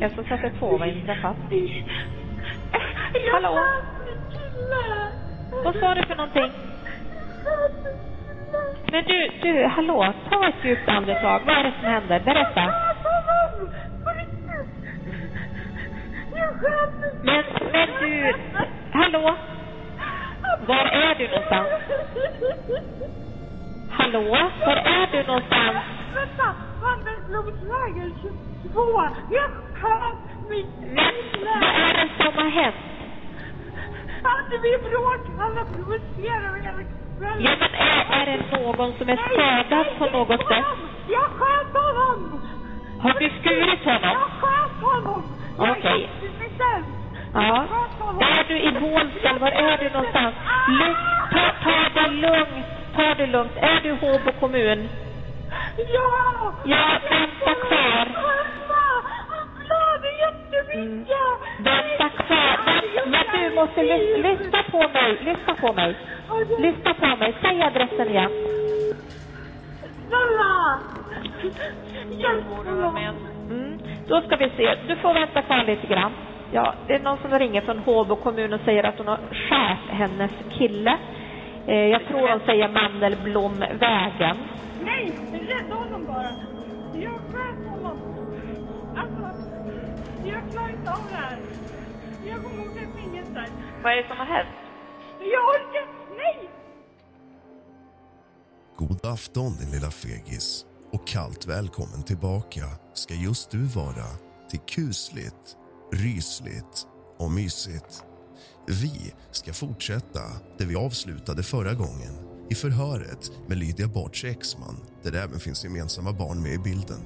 Jag ska sätta på vad inträffat. Hallå? Vad sa du för någonting? Men du, du, hallå, ta ett djupt andetag. Vad är det som händer? Berätta. Men, men du, hallå? Var är du någonstans? Hallå? Var är du någonstans? Vänta! Vandringsvägen 22! Vad är det som har hänt? Vi bråk? Alla provocerar mig hela kvällen. Ja, men är, är det någon som är skadad på något sätt? Jag sköt honom! Har du skurit honom? Ska vi se. Du får vänta kvar lite grann. Ja, det är någon som ringer från Håbo kommun och säger att hon har skärt hennes kille. Eh, jag tror de säger Mandelblomvägen. Nej! Rädda honom bara! Jag sköt honom! Alltså, jag klarar inte av det här. Jag kommer åka i fängelse. Vad är det som har hänt? Jag orkar... Nej! God afton din lilla fegis och kallt välkommen tillbaka ska just du vara till kusligt, rysligt och mysigt. Vi ska fortsätta där vi avslutade förra gången i förhöret med Lydia Barts exman där det även finns gemensamma barn med i bilden.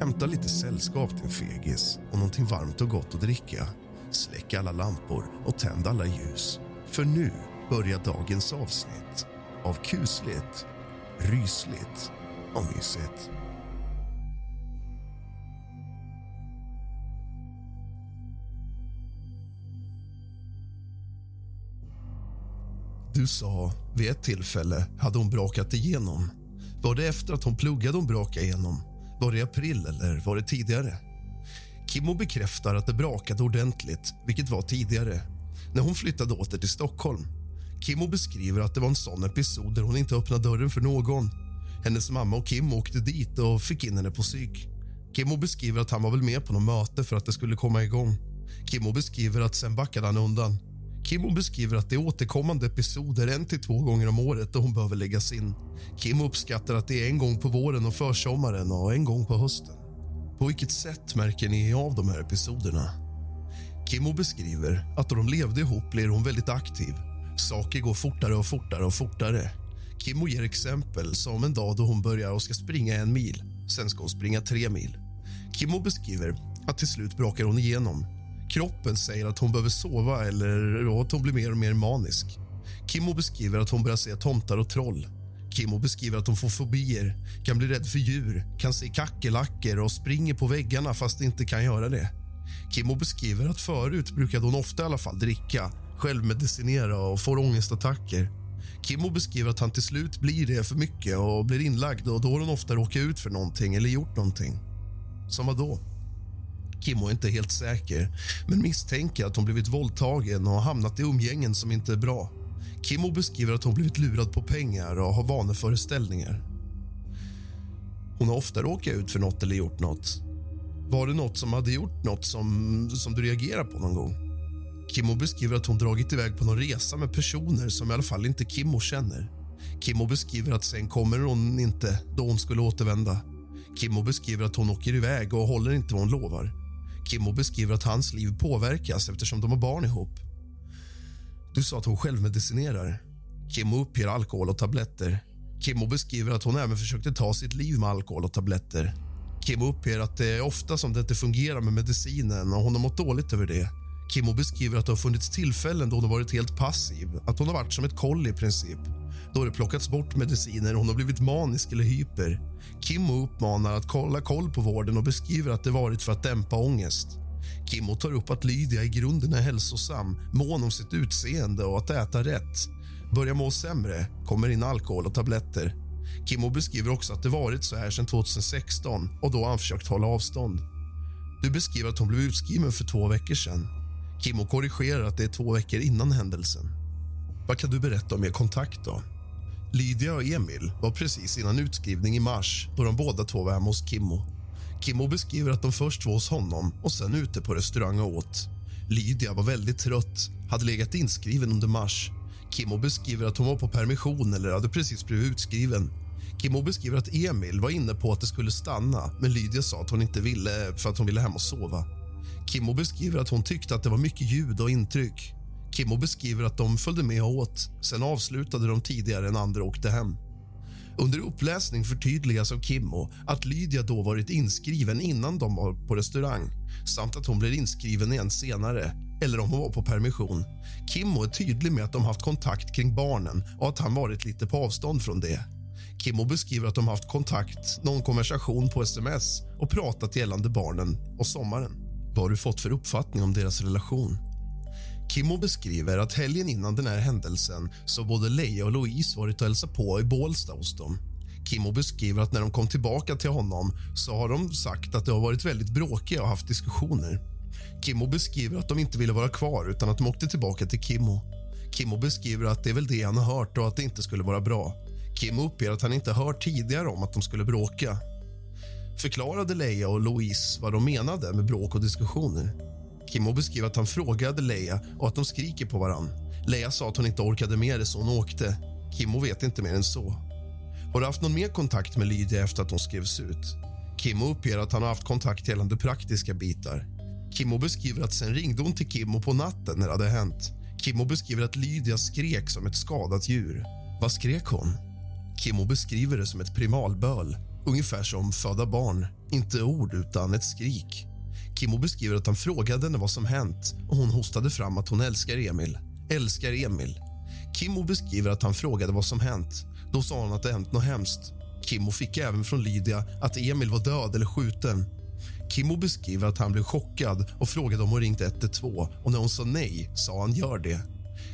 Hämta lite sällskap din fegis och någonting varmt och gott att dricka. Släck alla lampor och tänd alla ljus. För nu börjar dagens avsnitt av kusligt, rysligt och mysigt. Du sa vid ett tillfälle hade hon brakat igenom. Var det efter att hon pluggade hon brakade igenom? Var det i april eller var det tidigare? Kimmo bekräftar att det brakade ordentligt, vilket var tidigare när hon flyttade åter till Stockholm. Kimmo beskriver att det var en sån episod där hon inte öppnade dörren för någon. Hennes mamma och Kim åkte dit och fick in henne på psyk. Kimmo beskriver att han var väl med på något möte för att det skulle komma igång. Kimmo beskriver att sen backade han undan. Kimmo beskriver att det är återkommande episoder en till två gånger om året då hon behöver läggas in. Kim uppskattar att det är en gång på våren och försommaren och en gång på hösten. På vilket sätt märker ni av de här episoderna? Kimmo beskriver att då de levde ihop blir hon väldigt aktiv. Saker går fortare och fortare och fortare. Kimmo ger exempel som en dag då hon börjar och ska springa en mil. Sen ska hon springa tre mil. Kimmo beskriver att till slut brakar hon igenom. Kroppen säger att hon behöver sova eller att hon blir mer och mer manisk. Kimmo beskriver att hon börjar se tomtar och troll. Kimmo beskriver att hon får fobier, kan bli rädd för djur, kan se kackerlackor och springer på väggarna fast inte kan göra det. Kimmo beskriver att förut brukade hon ofta i alla fall dricka, självmedicinera och får ångestattacker. Kimmo beskriver att han till slut blir det för mycket och blir inlagd och då har hon ofta råkat ut för någonting eller gjort någonting. Som vadå? då? Kimmo är inte helt säker, men misstänker att hon blivit våldtagen och hamnat i umgängen som inte är bra. Kimmo beskriver att hon blivit lurad på pengar och har vaneföreställningar. Hon har ofta råkat ut för något eller gjort något. Var det något som hade gjort något som, som du reagerar på någon gång? Kimmo beskriver att hon dragit iväg på någon resa med personer som i alla fall inte Kimmo känner. Kimmo beskriver att sen kommer hon inte då hon skulle återvända. Kimmo beskriver att hon åker iväg och håller inte vad hon lovar. Kimmo beskriver att hans liv påverkas eftersom de har barn ihop. Du sa att hon självmedicinerar. Kimmo uppger alkohol och tabletter. Kimmo beskriver att hon även försökte ta sitt liv med alkohol och tabletter. Kimmo uppger att det är ofta som det inte fungerar med medicinen och hon har mått dåligt över det. Kimmo beskriver att det har funnits tillfällen då hon har varit helt passiv, att hon har varit som ett koll i princip. Då har det plockats bort mediciner och hon har blivit manisk eller hyper. Kimmo uppmanar att kolla koll på vården och beskriver att det varit för att dämpa ångest. Kimmo tar upp att Lydia i grunden är hälsosam, mån om sitt utseende och att äta rätt. Börjar må sämre, kommer in alkohol och tabletter. Kimmo beskriver också att det varit så här sedan 2016 och då har han försökt hålla avstånd. Du beskriver att hon blev utskriven för två veckor sedan. Kimmo korrigerar att det är två veckor innan händelsen. Vad kan du berätta om er kontakt då? Lydia och Emil var precis innan utskrivning i mars då de båda två var hemma hos Kimmo. Kimmo beskriver att de först var hos honom och sen ute på restaurang och åt. Lydia var väldigt trött, hade legat inskriven under mars. Kimmo beskriver att hon var på permission eller hade precis blivit utskriven. Kimmo beskriver att Emil var inne på att det skulle stanna men Lydia sa att hon inte ville för att hon ville hem och sova. Kimmo beskriver att hon tyckte att det var mycket ljud och intryck. Kimmo beskriver att de följde med och åt. Sen avslutade de tidigare än andra åkte hem. Under uppläsning förtydligas av Kimmo att Lydia då varit inskriven innan de var på restaurang samt att hon blir inskriven igen senare, eller om hon var på permission. Kimmo är tydlig med att de haft kontakt kring barnen och att han varit lite på avstånd från det. Kimmo beskriver att de haft kontakt, någon konversation på sms och pratat gällande barnen och sommaren. Vad har du fått för uppfattning om deras relation? Kimmo beskriver att helgen innan den här händelsen så både Leia och Louise varit och hälsat på i Bålsta hos dem. Kimmo beskriver att när de kom tillbaka till honom så har de sagt att de har varit väldigt bråkiga och haft diskussioner. Kimmo beskriver att de inte ville vara kvar utan att de åkte tillbaka till Kimmo. Kimmo beskriver att det är väl det han har hört och att det inte skulle vara bra. Kimmo uppger att han inte hört tidigare om att de skulle bråka. Förklarade Leia och Louise vad de menade med bråk och diskussioner. Kimmo beskriver att han frågade Leia och att de skriker på varann. Leia sa att hon inte orkade mer så hon åkte. Kimmo vet inte mer än så. Har du haft någon mer kontakt med Lydia efter att hon skrevs ut? Kimmo uppger att han har haft kontakt gällande praktiska bitar. Kimmo beskriver att sen ringde hon till Kimmo på natten när det hade hänt. Kimmo beskriver att Lydia skrek som ett skadat djur. Vad skrek hon? Kimmo beskriver det som ett primalböl, ungefär som föda barn. Inte ord, utan ett skrik. Kimmo beskriver att han frågade henne vad som hänt och hon hostade fram att hon älskar Emil. Älskar Emil. Kimmo beskriver att han frågade vad som hänt. Då sa hon att det hänt något hemskt. Kimmo fick även från Lydia att Emil var död eller skjuten. Kimmo beskriver att han blev chockad och frågade om hon ringt 112 och när hon sa nej sa han gör det.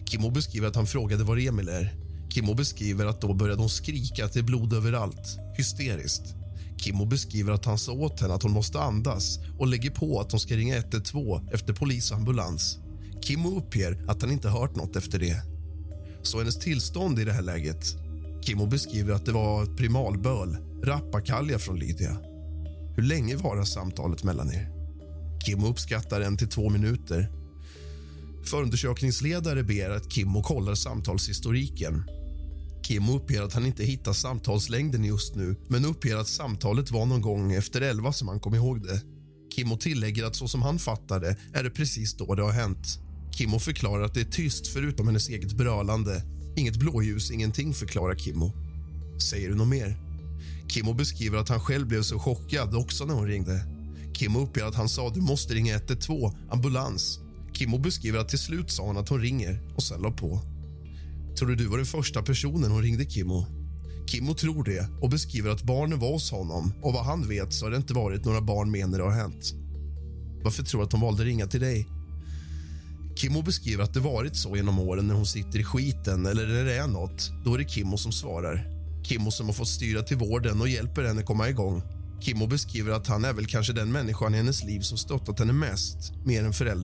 Kimmo beskriver att han frågade var Emil är. Kimmo beskriver att då började hon skrika att det är blod överallt, hysteriskt. Kimmo beskriver att han sa åt henne att hon måste andas och lägger på att hon ska ringa 112 efter polis och ambulans. Kimmo uppger att han inte hört något efter det. Så hennes tillstånd i det här läget? Kimmo beskriver att det var ett primalböl, rappakalja från Lydia. Hur länge varar samtalet mellan er? Kimmo uppskattar en till två minuter. Förundersökningsledare ber att Kimmo kollar samtalshistoriken. Kimmo uppger att han inte hittar samtalslängden just nu men uppger att samtalet var någon gång efter elva som han kom ihåg det. Kimmo tillägger att så som han fattar det är det precis då det har hänt. Kimmo förklarar att det är tyst förutom hennes eget brölande. Inget blåljus, ingenting, förklarar Kimmo. Säger du något mer? Kimmo beskriver att han själv blev så chockad också när hon ringde. Kimmo uppger att han sa du måste ringa 112, ambulans. Kimmo beskriver att till slut sa hon att hon ringer och sen la på. Tror du du var den första personen hon ringde Kimmo? Kimmo tror det och beskriver att barnen var hos honom och vad han vet så har det inte varit några barn med när det har hänt. Varför tror du att hon valde ringa till dig? Kimmo beskriver att det varit så genom åren när hon sitter i skiten eller när det är något. Då är det Kimmo som svarar. Kimmo som har fått styra till vården och hjälper henne komma igång. Kimmo beskriver att han är väl kanske den människan i hennes liv som stöttat henne mest, mer än föräldrar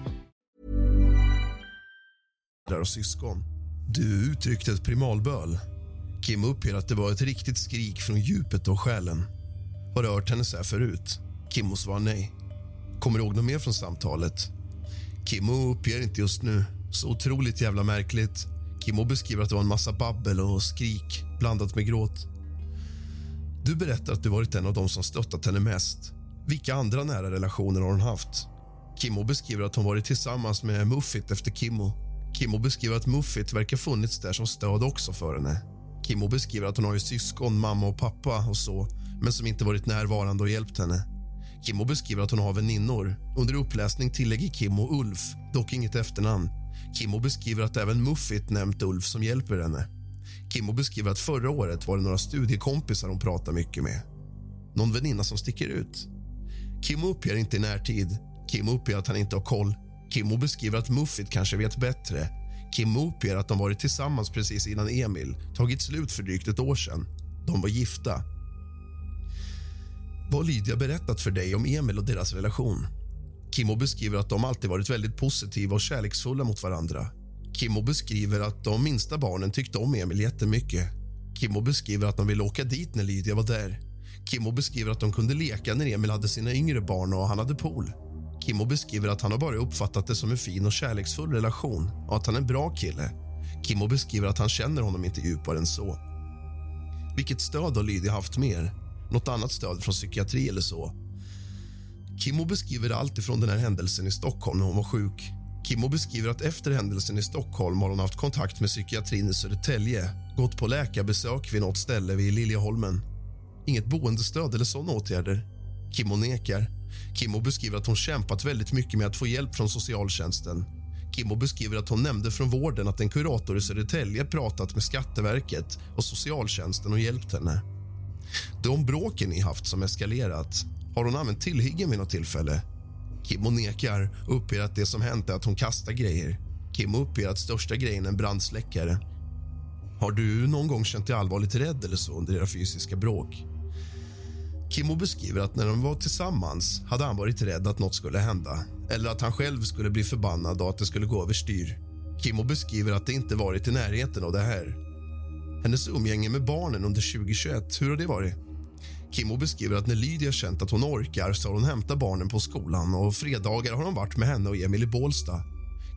och syskon. Du uttryckte ett primalböl. Kim uppger att det var ett riktigt skrik från djupet av själen. Har du hört henne säga förut? Kimmo svarar nej. Kommer du ihåg något mer från samtalet? Kimmo uppger inte just nu. Så otroligt jävla märkligt. Kimmo beskriver att det var en massa babbel och skrik blandat med gråt. Du berättar att du varit en av dem som stöttat henne mest. Vilka andra nära relationer har hon haft? Kimmo beskriver att hon varit tillsammans med Muffit efter Kimmo. Kimmo beskriver att Muffit verkar funnits där som stöd också för henne. Kimmo beskriver att hon har ju syskon, mamma och pappa och så men som inte varit närvarande och hjälpt henne. Kimmo beskriver att hon har väninnor. Under uppläsning tillägger Kimmo Ulf, dock inget efternamn. Kimmo beskriver att även Muffit nämnt Ulf som hjälper henne. Kimmo beskriver att förra året var det några studiekompisar hon pratade mycket med. Någon väninna som sticker ut. Kimmo uppger inte i närtid. Kimmo uppger att han inte har koll. Kimmo beskriver att Muffit kanske vet bättre. Kimmo uppger att de varit tillsammans precis innan Emil tagit slut för drygt ett år sedan. De var gifta. Vad har Lydia berättat för dig om Emil och deras relation? Kimmo beskriver att de alltid varit väldigt positiva och kärleksfulla mot varandra. Kimmo beskriver att de minsta barnen tyckte om Emil jättemycket. Kimmo beskriver att de ville åka dit när Lydia var där. Kimmo beskriver att de kunde leka när Emil hade sina yngre barn och han hade pool. Kimmo beskriver att han har bara uppfattat det som en fin och kärleksfull relation och att han är en bra kille. Kimmo beskriver att han känner honom inte djupare än så. Vilket stöd har Lydia haft mer? Något annat stöd från psykiatri eller så? Kimmo beskriver allt ifrån den här händelsen i Stockholm när hon var sjuk. Kimmo beskriver att efter händelsen i Stockholm har hon haft kontakt med psykiatrin i Södertälje gått på läkarbesök vid något ställe vid Liljeholmen. Inget boendestöd eller sådana åtgärder. Kimmo nekar. Kimmo beskriver att hon kämpat väldigt mycket med att få hjälp från socialtjänsten. Kimmo beskriver att hon nämnde från vården att en kurator i Södertälje pratat med Skatteverket och socialtjänsten och hjälpt henne. De bråken ni haft som eskalerat, har hon använt tillhyggen vid något tillfälle? Kimmo nekar och uppger att det som hänt är att hon kastar grejer. Kimmo uppger att största grejen är en brandsläckare. Har du någon gång känt dig allvarligt rädd eller så under era fysiska bråk? Kimmo beskriver att när de var tillsammans hade han varit rädd att något skulle hända eller att han själv skulle bli förbannad och att det skulle gå överstyr. Kimmo beskriver att det inte varit i närheten av det här. Hennes umgänge med barnen under 2021, hur har det varit? Kimmo beskriver att när Lydia känt att hon orkar så har hon hämtat barnen på skolan och fredagar har hon varit med henne och Emil i Bålsta.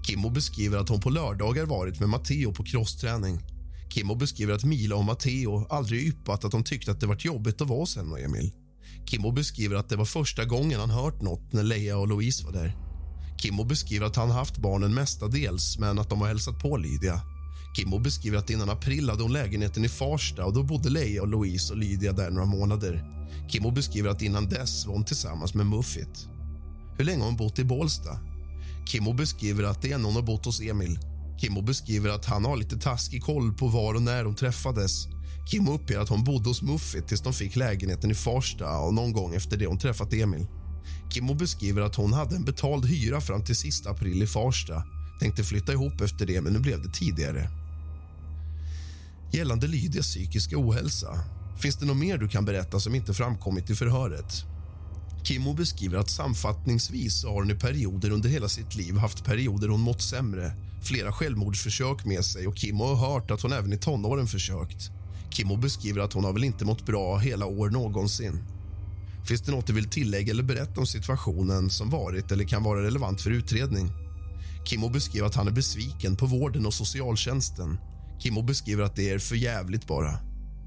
Kimmo beskriver att hon på lördagar varit med Matteo på crossträning. Kimmo beskriver att Mila och Matteo aldrig yppat att de tyckte att det var jobbigt att vara hos henne och Emil. Kimmo beskriver att det var första gången han hört något när Leia och Louise var där. Kimmo beskriver att han haft barnen mestadels, men att de har hälsat på Lydia. Kimmo beskriver att innan april hade hon lägenheten i Farsta och då bodde Leia, och Louise och Lydia där några månader. Kimmo beskriver att innan dess var hon tillsammans med Muffit. Hur länge har hon bott i Bålsta? Kimmo beskriver att det är när hon har bott hos Emil. Kimmo beskriver att han har lite taskig koll på var och när de träffades. Kimmo uppger att hon bodde hos Muffit tills de fick lägenheten i Farsta och någon gång efter det hon träffat Emil. Kimmo beskriver att hon hade en betald hyra fram till sista april i Farsta. Tänkte flytta ihop efter det, men nu blev det tidigare. Gällande Lydias psykiska ohälsa, finns det något mer du kan berätta som inte framkommit i förhöret? Kimmo beskriver att samfattningsvis har hon i perioder under hela sitt liv haft perioder hon mått sämre, flera självmordsförsök med sig och Kimmo har hört att hon även i tonåren försökt. Kimmo beskriver att hon har väl inte mått bra hela år någonsin. Finns det något du vill tillägga eller berätta om situationen som varit eller kan vara relevant för utredning? Kimmo beskriver att han är besviken på vården och socialtjänsten. Kimmo beskriver att det är för jävligt bara.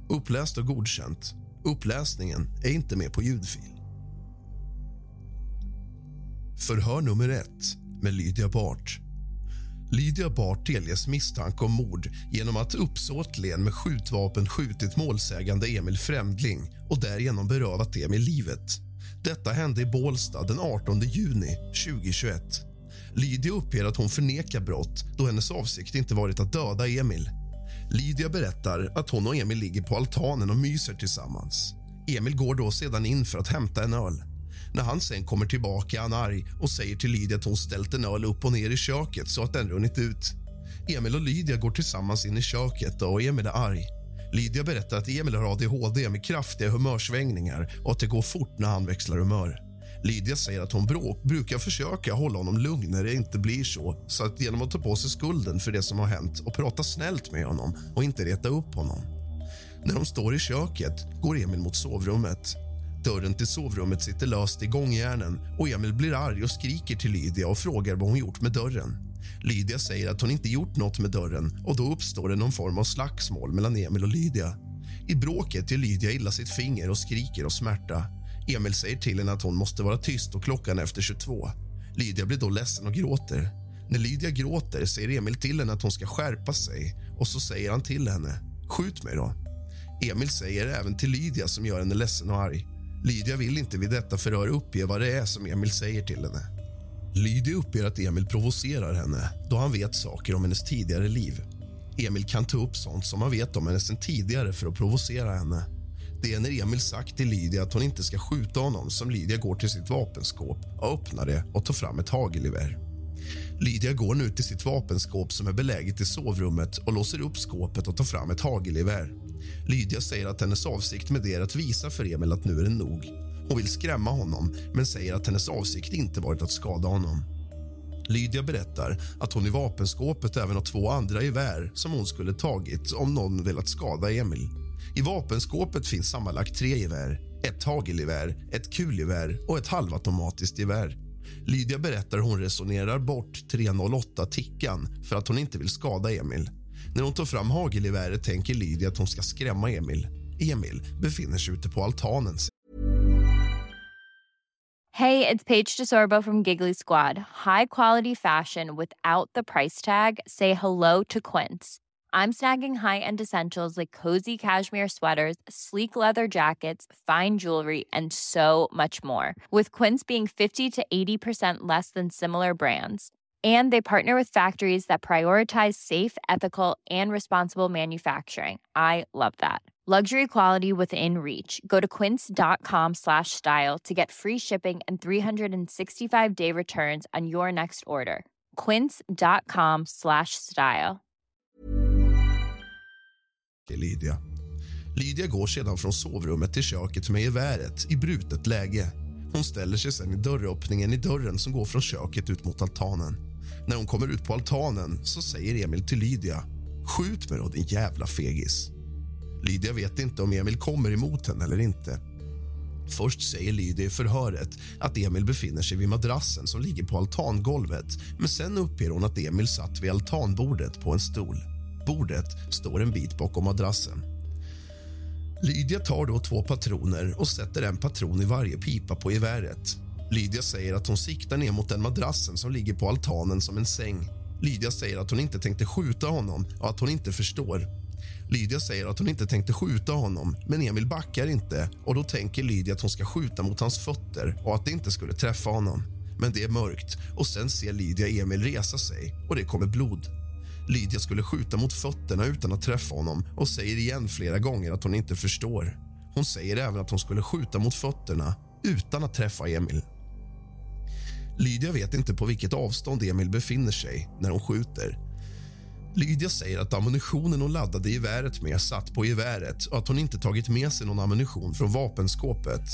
Uppläst och godkänt. Uppläsningen är inte med på ljudfil. Förhör nummer ett med Lydia Bart. Lydia Bart delges misstanke om mord genom att uppsåtligen med skjutvapen skjutit målsägande Emil Främdling och därigenom berövat Emil livet. Detta hände i Bålsta den 18 juni 2021. Lydia uppger att hon förnekar brott då hennes avsikt inte varit att döda Emil. Lydia berättar att hon och Emil ligger på altanen och myser tillsammans. Emil går då sedan in för att hämta en öl. När han sen kommer tillbaka är han arg och säger till Lydia att hon ställt en öl upp och ner i köket så att den runnit ut. Emil och Lydia går tillsammans in i köket och Emil är arg. Lydia berättar att Emil har adhd med kraftiga humörsvängningar och att det går fort när han växlar humör. Lydia säger att hon bråk, brukar försöka hålla honom lugn när det inte blir så så att genom att ta på sig skulden för det som har hänt och prata snällt med honom och inte reta upp honom. När de står i köket går Emil mot sovrummet. Dörren till sovrummet sitter löst i gångjärnen och Emil blir arg och skriker till Lydia och frågar vad hon gjort med dörren. Lydia säger att hon inte gjort något med dörren och då uppstår det någon form av slagsmål mellan Emil och Lydia. I bråket gör Lydia illa sitt finger och skriker av smärta. Emil säger till henne att hon måste vara tyst och klockan är efter 22. Lydia blir då ledsen och gråter. När Lydia gråter säger Emil till henne att hon ska skärpa sig och så säger han till henne, skjut mig då. Emil säger även till Lydia som gör henne ledsen och arg. Lydia vill inte vid detta förhör uppge vad det är som Emil säger till henne. Lydia uppger att Emil provocerar henne då han vet saker om hennes tidigare liv. Emil kan ta upp sånt som han vet om henne sen tidigare för att provocera henne. Det är när Emil sagt till Lydia att hon inte ska skjuta honom som Lydia går till sitt vapenskåp och öppnar det och tar fram ett hagelgevär. Lydia går nu till sitt vapenskåp som är beläget i sovrummet och låser upp skåpet och tar fram ett hagelgevär. Lydia säger att hennes avsikt med det är att visa för Emil att nu är det nog. Hon vill skrämma honom, men säger att hennes avsikt inte varit att skada honom. Lydia berättar att hon i vapenskåpet även har två andra gevär som hon skulle tagit om någon velat skada Emil. I vapenskåpet finns sammanlagt tre gevär, ett hagelgevär, ett kulgevär och ett halvautomatiskt gevär. Lydia berättar hon resonerar bort 308 Tickan för att hon inte vill skada Emil. När hon tar fram hagelgeväret tänker Lydia att hon ska skrämma Emil. Emil befinner sig ute på altanen. Hej, det är Paige DeSorbo från Giggly Squad. High quality fashion without the price tag. Say hello to Quince. I'm snagging high-end essentials like cozy cashmere sweaters, sleek leather jackets, fine jewelry, and so much more. With Quince being 50 to 80% less than similar brands. And they partner with factories that prioritize safe, ethical, and responsible manufacturing. I love that. Luxury quality within reach. Go to quince.com slash style to get free shipping and 365 day returns on your next order. Quince.com slash style. Lydia. Lydia går sedan från sovrummet till köket med geväret i brutet läge. Hon ställer sig sen i dörröppningen i dörren som går från köket ut mot altanen. När hon kommer ut på altanen så säger Emil till Lydia Skjut mig då, din jävla fegis. Lydia vet inte om Emil kommer emot henne eller inte. Först säger Lydia i förhöret att Emil befinner sig vid madrassen som ligger på altangolvet men sen uppger hon att Emil satt vid altanbordet på en stol. Bordet står en bit bakom madrassen. Lydia tar då två patroner och sätter en patron i varje pipa på geväret. Lydia säger att hon siktar ner mot den madrassen som ligger på altanen som en säng. Lydia säger att hon inte tänkte skjuta honom och att hon inte förstår. Lydia säger att hon inte tänkte skjuta honom, men Emil backar inte och då tänker Lydia att hon ska skjuta mot hans fötter och att det inte skulle träffa honom. Men det är mörkt och sen ser Lydia Emil resa sig och det kommer blod. Lydia skulle skjuta mot fötterna utan att träffa honom och säger igen flera gånger att hon inte förstår. Hon säger även att hon skulle skjuta mot fötterna utan att träffa Emil. Lydia vet inte på vilket avstånd Emil befinner sig när hon skjuter. Lydia säger att ammunitionen hon laddade geväret med satt på geväret och att hon inte tagit med sig någon ammunition från vapenskåpet.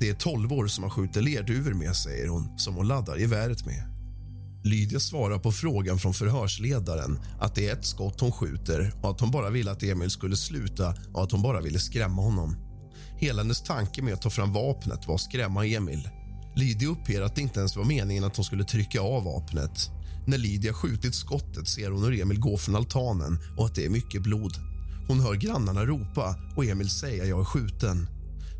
Det är tolvor som man skjuter lerduvor med, säger hon, som hon laddar geväret med. Lydia svarar på frågan från förhörsledaren att det är ett skott hon skjuter och att hon bara ville att Emil skulle sluta och att hon bara ville skrämma honom. Hela hennes tanke med att ta fram vapnet var att skrämma Emil. Lydia uppger att det inte ens var meningen att hon skulle trycka av vapnet. När Lydia skjutit skottet ser hon hur Emil går från altanen och att det är mycket blod. Hon hör grannarna ropa och Emil säga jag är skjuten.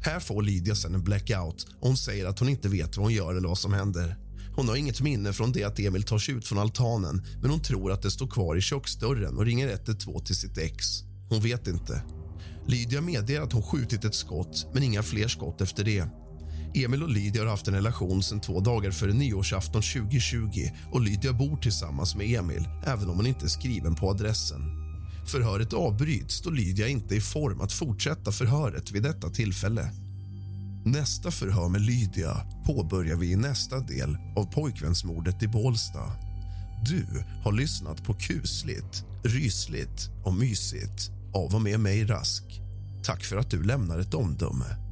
Här får Lydia sen en blackout och hon säger att hon inte vet vad hon gör eller vad som händer. Hon har inget minne från det att Emil tar sig ut från altanen men hon tror att det står kvar i köksdörren och ringer 112 till sitt ex. Hon vet inte. Lydia medger att hon skjutit ett skott, men inga fler skott efter det. Emil och Lydia har haft en relation sedan två dagar före nyårsafton 2020 och Lydia bor tillsammans med Emil, även om hon inte är skriven på adressen. Förhöret avbryts då Lydia inte är i form att fortsätta förhöret vid detta tillfälle. Nästa förhör med Lydia påbörjar vi i nästa del av pojkvänsmordet i Bålsta. Du har lyssnat på kusligt, rysligt och mysigt av och med mig Rask. Tack för att du lämnar ett omdöme.